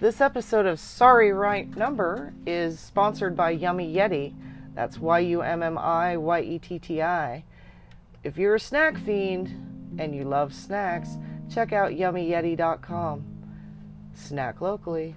This episode of Sorry Right Number is sponsored by Yummy Yeti. That's Y U M M I Y E T T I. If you're a snack fiend and you love snacks, check out yummyyeti.com. Snack locally.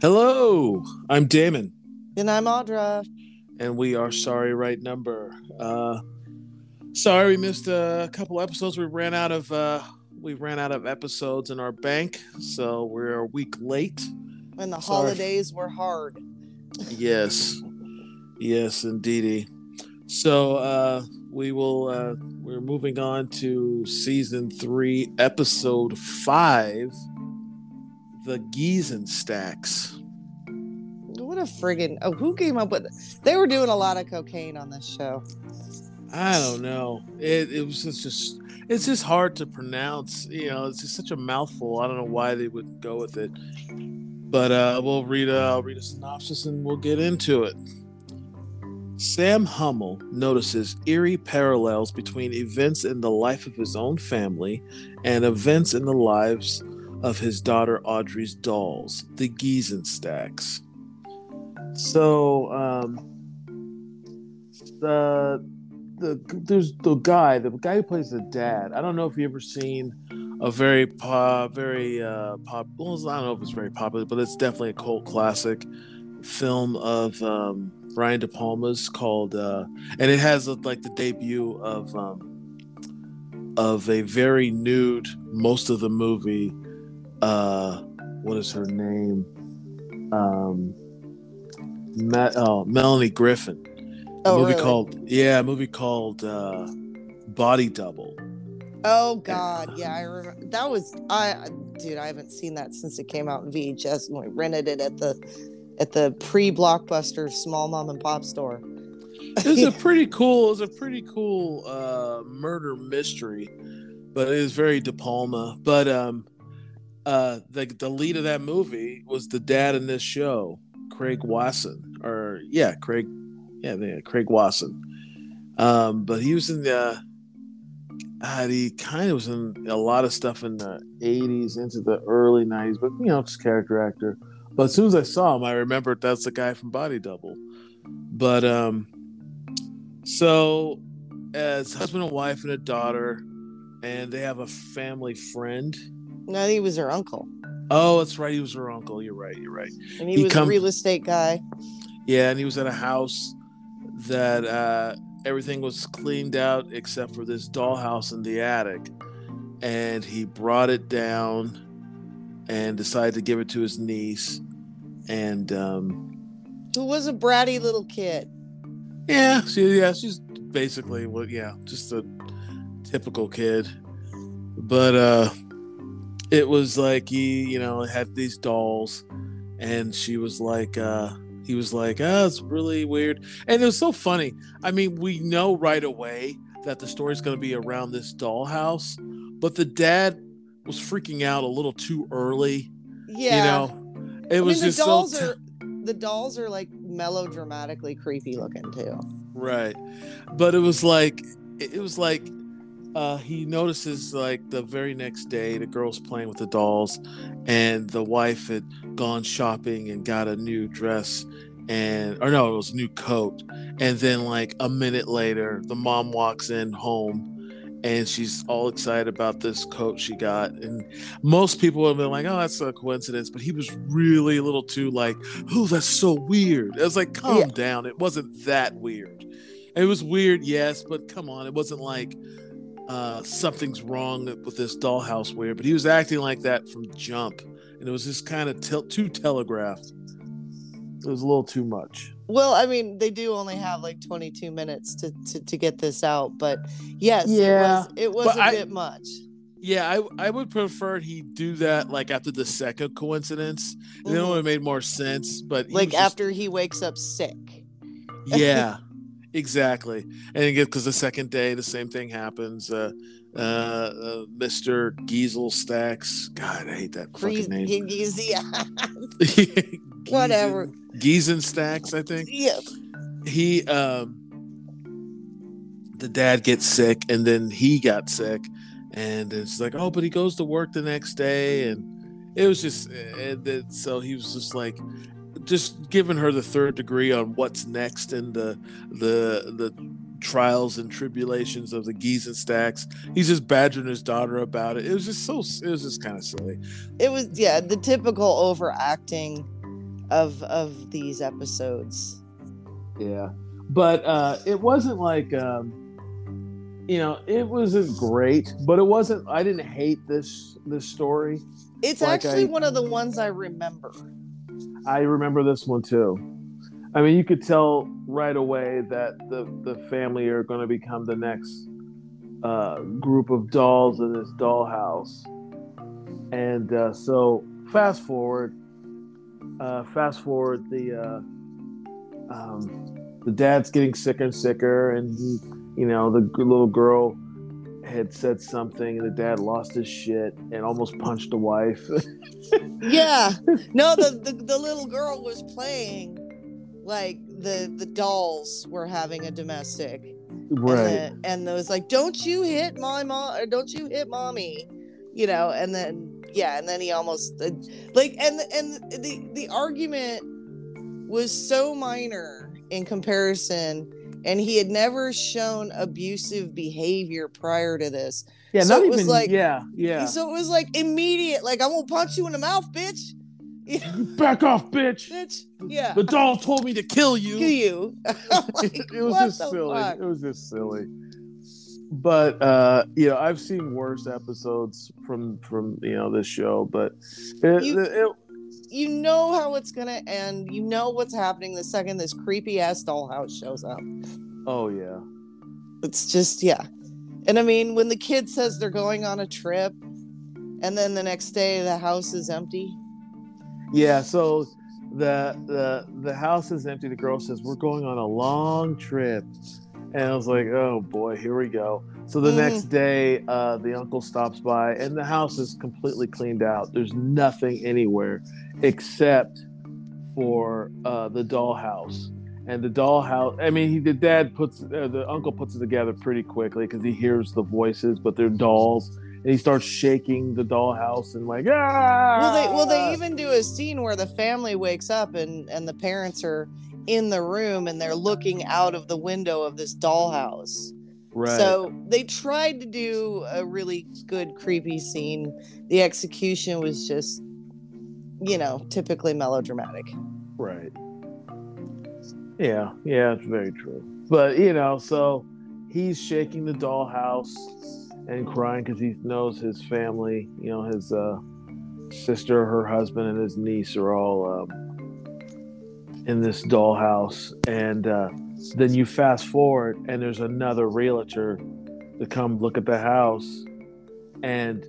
Hello, I'm Damon, And I'm Audra. and we are sorry right number. Uh, sorry we missed a couple episodes. We ran out of uh, we ran out of episodes in our bank, so we're a week late. And the Sorry. holidays were hard. Yes, yes, indeedy. So uh, we will. Uh, we're moving on to season three, episode five, the Geezenstacks. What a friggin' oh, who came up with it? They were doing a lot of cocaine on this show. I don't know. It it was just, just it's just hard to pronounce. You know, it's just such a mouthful. I don't know why they would go with it. But uh, we'll read a I'll read a synopsis and we'll get into it. Sam Hummel notices eerie parallels between events in the life of his own family and events in the lives of his daughter Audrey's dolls, the Geezenstacks. So, um, the the there's the guy, the guy who plays the dad. I don't know if you ever seen a very pop, very uh, pop. Well, I don't know if it's very popular, but it's definitely a cult classic film of um, Brian De Palma's called, uh, and it has uh, like the debut of um, of a very nude most of the movie. Uh, what is her name? Um, Ma- oh, Melanie Griffith Oh, movie really? called yeah, a movie called uh, Body Double. Oh God, yeah, I remember that was I, dude. I haven't seen that since it came out in VHS when we rented it at the at the pre-blockbuster small mom and pop store. It was a pretty cool. It was a pretty cool uh, murder mystery, but it is very De Palma. But um, uh, the the lead of that movie was the dad in this show, Craig Wasson, or yeah, Craig, yeah, yeah Craig Wasson. Um, but he was in the. Uh, he kind of was in a lot of stuff in the 80s into the early 90s, but you know, just character actor. But as soon as I saw him, I remembered that's the guy from Body Double. But um, so as husband and wife and a daughter, and they have a family friend. No, he was her uncle, Oh, that's right, he was her uncle. You're right. You're right. and he, He was come- a real estate guy. Yeah, and he was at a house that uh, everything was cleaned out except for this dollhouse in the attic, and he brought it down and decided to give it to his niece, and um, Who was a bratty little kid. Yeah, she yeah, she's basically what yeah, just a typical kid. But uh it was like he, you know, had these dolls and she was like uh he was like, "Oh, it's really weird." And it was so funny. I mean, we know right away that the story's going to be around this dollhouse, but the dad was freaking out a little too early, Yeah, you know. It I was mean, the just dolls so t- are the dolls are like melodramatically creepy looking too. Right. But it was like it it was like uh he notices like the very next day the girl's playing with the dolls and the wife had gone shopping and got a new dress and or no, it was a new coat. And then like a minute later the mom walks in home and she's all excited about this coat she got. And most people would have been like, "Oh, that's a coincidence," but he was really a little too like, "Oh, that's so weird." It was like, "Calm Yeah. down." It wasn't that weird. It was weird, yes, but come on, it wasn't like uh, something's wrong with this dollhouse weird. But he was acting like that from jump, and it was just kind of tel- too telegraphed. It was a little too much. Well, I mean, they do only have like 22 minutes to to, to get this out, but yes, Yeah, it was it was but a I- bit much. Yeah, I I would prefer he do that like after the second coincidence. And then it would have made more sense. But Like was just- after he wakes up sick. yeah, exactly. And because the second day, the same thing happens. Uh, uh, uh, Mr. Giesel Stacks. God, I hate that fucking name. yeah. Whatever. Geezenstacks, I think. yeah. He, um, the dad gets sick, and then he got sick, and it's like, oh, but he goes to work the next day, and it was just, and then so he was just like, just giving her the third degree on what's next in the the the trials and tribulations of the Geezenstacks. He's just badgering his daughter about it. It was just so it was just kind of silly. It was yeah, the typical overacting of of these episodes. Yeah. But uh it wasn't like um you know, it wasn't great, but it wasn't I didn't hate this this story. It's Like actually I- one of the ones I remember. I remember this one too. I mean, you could tell right away that the the family are going to become the next uh, group of dolls in this dollhouse. And uh, so, fast forward, uh, fast forward, the uh, um, the dad's getting sicker and sicker, and he, you know, the little girl had said something, and the dad lost his shit and almost punched the wife. Yeah. No, the, the the little girl was playing like the the dolls were having a domestic. right. And, then, and it was like, "Don't you hit my mom? Or don't you hit mommy?" You know. And then yeah, and then he almost uh, like and and the the argument was so minor in comparison, and he had never shown abusive behavior prior to this. Yeah, So not it was even like- yeah, yeah. So it was like immediate, like I'm gonna punch you in the mouth, bitch. You know, Back off, bitch. bitch. Yeah. The doll told me to kill you. Kill you. Like, it was just silly. fuck? It was just silly. But uh, you know, I've seen worse episodes from from you know this show, but it, You- it, you know how it's gonna end. You know what's happening the second this creepy ass dollhouse shows up. oh yeah, It's just yeah. And I mean, when the kid says they're going on a trip, and then the next day the house is empty. yeah. So the the the house is empty. The girl says we're going on a long trip, and I was like, oh boy, here we go. So the Mhm. next day, uh, the uncle stops by, and the house is completely cleaned out. There's nothing anywhere except for uh, the dollhouse. And the dollhouse, I mean, he, the dad puts, uh, the uncle puts it together pretty quickly because he hears the voices, but they're dolls. And he starts shaking the dollhouse and like, ah. Well, they well they even do a scene where the family wakes up and and the parents are in the room and they're looking out of the window of this dollhouse. Right. So they tried to do a really good creepy scene. The execution was just, you know, typically melodramatic. Right. Yeah, yeah, it's very true. But you know, so he's shaking the dollhouse and crying because he knows his family, you know, his uh, sister, her husband, and his niece are all um, in this dollhouse. And uh, then you fast forward, and there's another realtor to come look at the house, and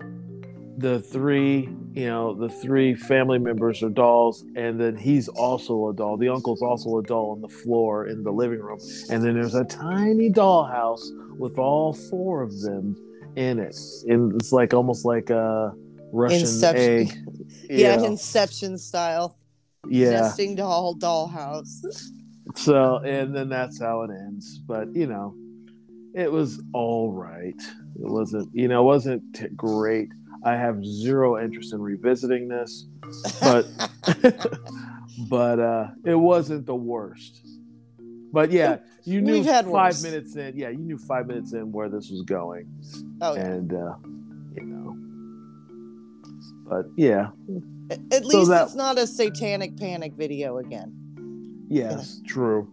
the three, you know, the three family members are dolls, and then he's also a doll. The uncle's also a doll on the floor in the living room, and then there's a tiny dollhouse with all four of them in it. And it's like almost like a Russian Inception. egg. Yeah, Yeah, Inception style. yeah. Nesting doll dollhouse. So, and then that's how it ends. But you know, it was all right. It wasn't, you know, it wasn't t- great. I have zero interest in revisiting this, but but uh, it wasn't the worst. But yeah, you knew five worse. minutes in. Yeah, you knew five minutes in where this was going, Oh, yeah. and uh, you know. But yeah, At- At So least that- it's not a satanic panic video again. Yes, true.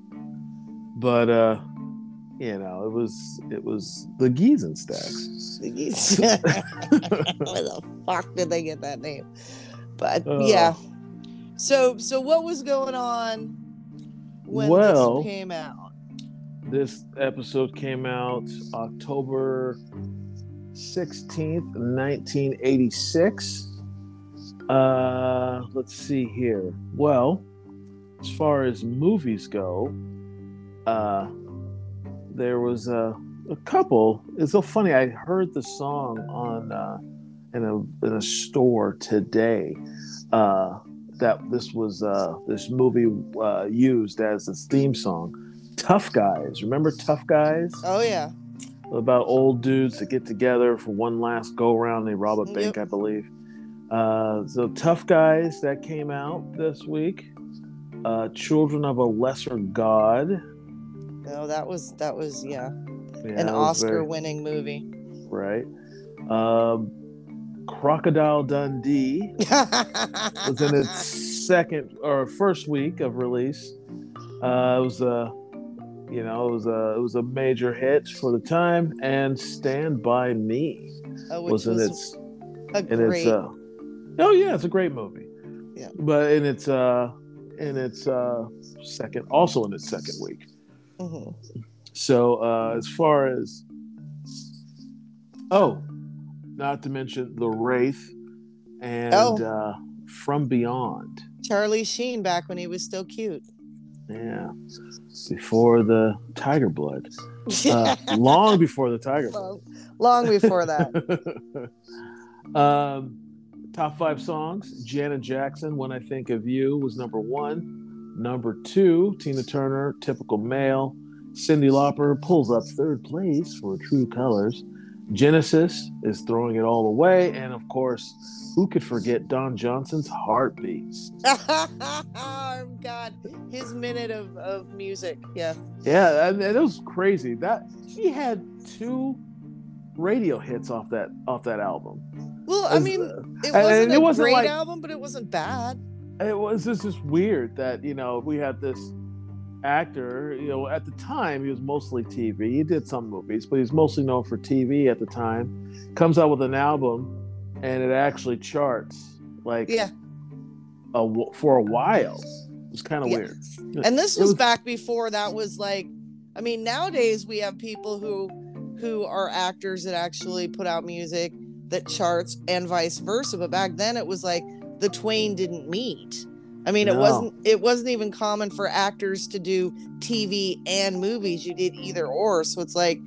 But uh, you know, it was it was the Geezenstacks. Where the fuck did they get that name? But Uh. yeah. So so what was going on when Well- this came out? This episode came out October 16th, 1986. Uh, let's see here. Well, as far as movies go, uh, there was a, a couple. It's so funny. I heard the song on uh, in a in a store today. Uh, that this was uh, this movie uh, used as its theme song. Tough Guys. Remember Tough Guys? Oh yeah. About old dudes that get together for one last go around. They rob a bank, I believe. Uh, so Tough Guys that came out this week. Uh, Children of a Lesser God. No, that was that was yeah, Yeah, an Oscar-winning movie. right? Um, Crocodile Dundee was in its second or first week of release. Uh, it was a, you know, it was a it was a major hit for the time, and Stand by Me which was in was its a in great its. Uh, oh yeah, it's a great movie. Yeah. but in its uh in its uh second, also in its second week. Mhm. So uh, as far as oh, not to mention the Wraith and Oh. uh, From Beyond. Charlie Sheen back when he was still cute. Yeah, before the Tiger Blood, uh, long before the Tiger Blood. long, long before that. um, top five songs: Janet Jackson, "When I Think of You" was number one. Number two, Tina Turner, "Typical Male." Cyndi Lauper pulls up third place for True Colors. Genesis is throwing it all away, and of course, who could forget Don Johnson's "Heartbeat"? oh God, his minute of, of music. Yeah. Yeah, it was crazy. That he had two radio hits off that off that album. Well, I mean, uh, and it wasn't it a wasn't great like- album, but it wasn't bad. it was just just weird that you know we had this actor you know at the time he was mostly tv he did some movies but he's mostly known for tv at the time comes out with an album and it actually charts like Yeah. a, for a while it was kind of Yeah. weird And this was was- back before that was like, I mean, nowadays we have people who who are actors that actually put out music that charts and vice versa. But back then it was like the twain didn't meet. I mean, it wasn't it wasn't even common for actors to do TV and movies. You did either or. So it's like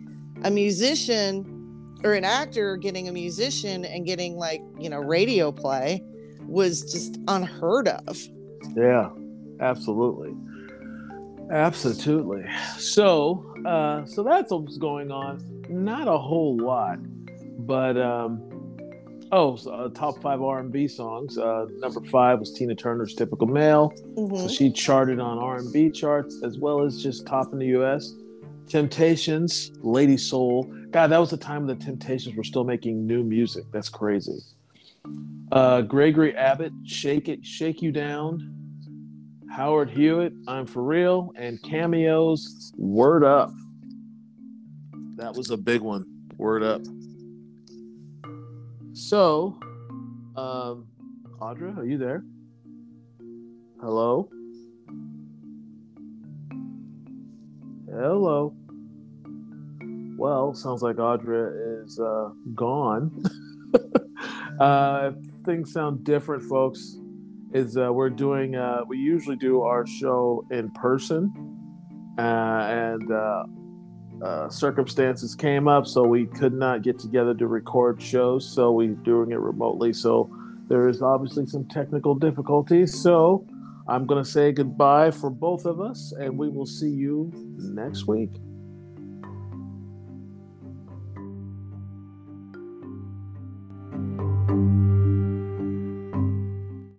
a musician or an actor getting a musician and getting like, you know, radio play was just unheard of. Yeah, absolutely. Absolutely. So, uh, so that's what's going on. Not a whole lot, but um, oh, so, uh, top five R and B songs. Uh, number five was Tina Turner's "Typical Male." Mhm. So she charted on R and B charts as well as just top in the U.S. Temptations, Lady Soul. God, that was the time the Temptations were still making new music. That's crazy. Uh, Gregory Abbott, "Shake It, Shake You Down." Howard Hewitt, "I'm for Real," and Cameo's, "Word Up." That was a big one. Word Up. So, um, Audra, are you there? Hello? Hello. Well, sounds like Audra is uh, gone. uh, things sound different, folks, is uh, we're doing. Uh, we usually do our show in person, uh, and uh, uh, circumstances came up, so we could not get together to record shows. So we're doing it remotely. So there is obviously some technical difficulties. So I'm going to say goodbye for both of us, and we will see you next week.